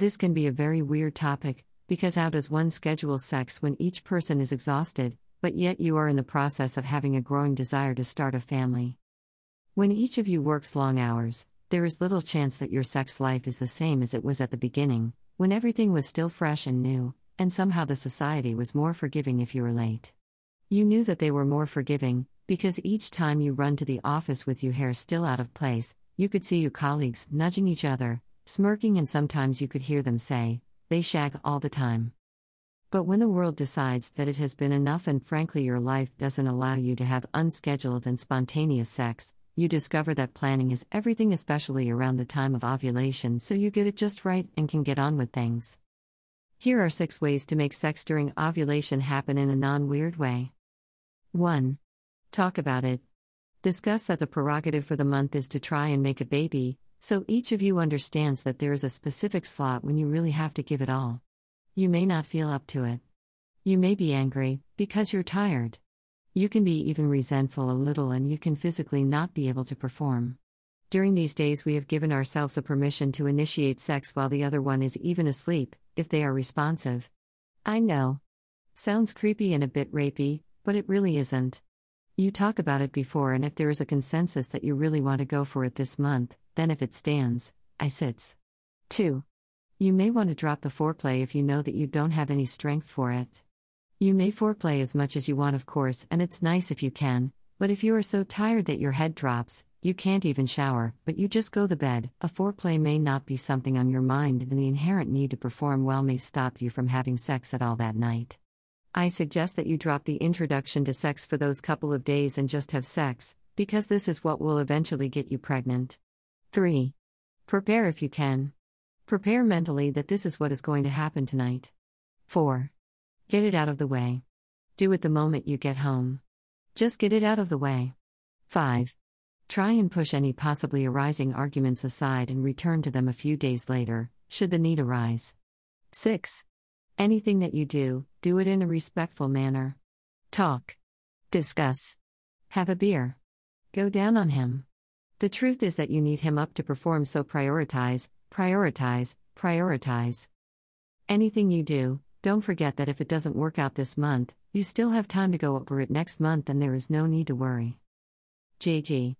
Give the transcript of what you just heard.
This can be a very weird topic, because how does one schedule sex when each person is exhausted, but yet you are in the process of having a growing desire to start a family? When each of you works long hours, there is little chance that your sex life is the same as it was at the beginning, when everything was still fresh and new, and somehow the society was more forgiving if you were late. You knew that they were more forgiving, because each time you run to the office with your hair still out of place, you could see your colleagues nudging each other, smirking, and sometimes you could hear them say, they shag all the time. But when the world decides that it has been enough and frankly your life doesn't allow you to have unscheduled and spontaneous sex, you discover that planning is everything, especially around the time of ovulation, so you get it just right and can get on with things. Here are six ways to make sex during ovulation happen in a non weird way. 1. Talk about it. Discuss that the prerogative for the month is to try and make a baby, so each of you understands that there is a specific slot when you really have to give it all. You may not feel up to it. You may be angry, because you're tired. You can be even resentful a little and you can physically not be able to perform. During these days, we have given ourselves a permission to initiate sex while the other one is even asleep, if they are responsive. I know. Sounds creepy and a bit rapey, but it really isn't. You talk about it before, and if there is a consensus that you really want to go for it this month, then if it stands, I sits. 2. You may want to drop the foreplay if you know that you don't have any strength for it. You may foreplay as much as you want, of course, and it's nice if you can, but if you are so tired that your head drops, you can't even shower, but you just go to bed, a foreplay may not be something on your mind, and the inherent need to perform well may stop you from having sex at all that night. I suggest that you drop the introduction to sex for those couple of days and just have sex, because this is what will eventually get you pregnant. 3. Prepare if you can. Prepare mentally that this is what is going to happen tonight. 4. Get it out of the way. Do it the moment you get home. Just get it out of the way. 5. Try and push any possibly arising arguments aside and return to them a few days later, should the need arise. 6. Anything that you do, do it in a respectful manner. Talk. Discuss. Have a beer. Go down on him. The truth is that you need him up to perform, so prioritize, prioritize, prioritize. Anything you do, don't forget that if it doesn't work out this month, you still have time to go over it next month and there is no need to worry. JG.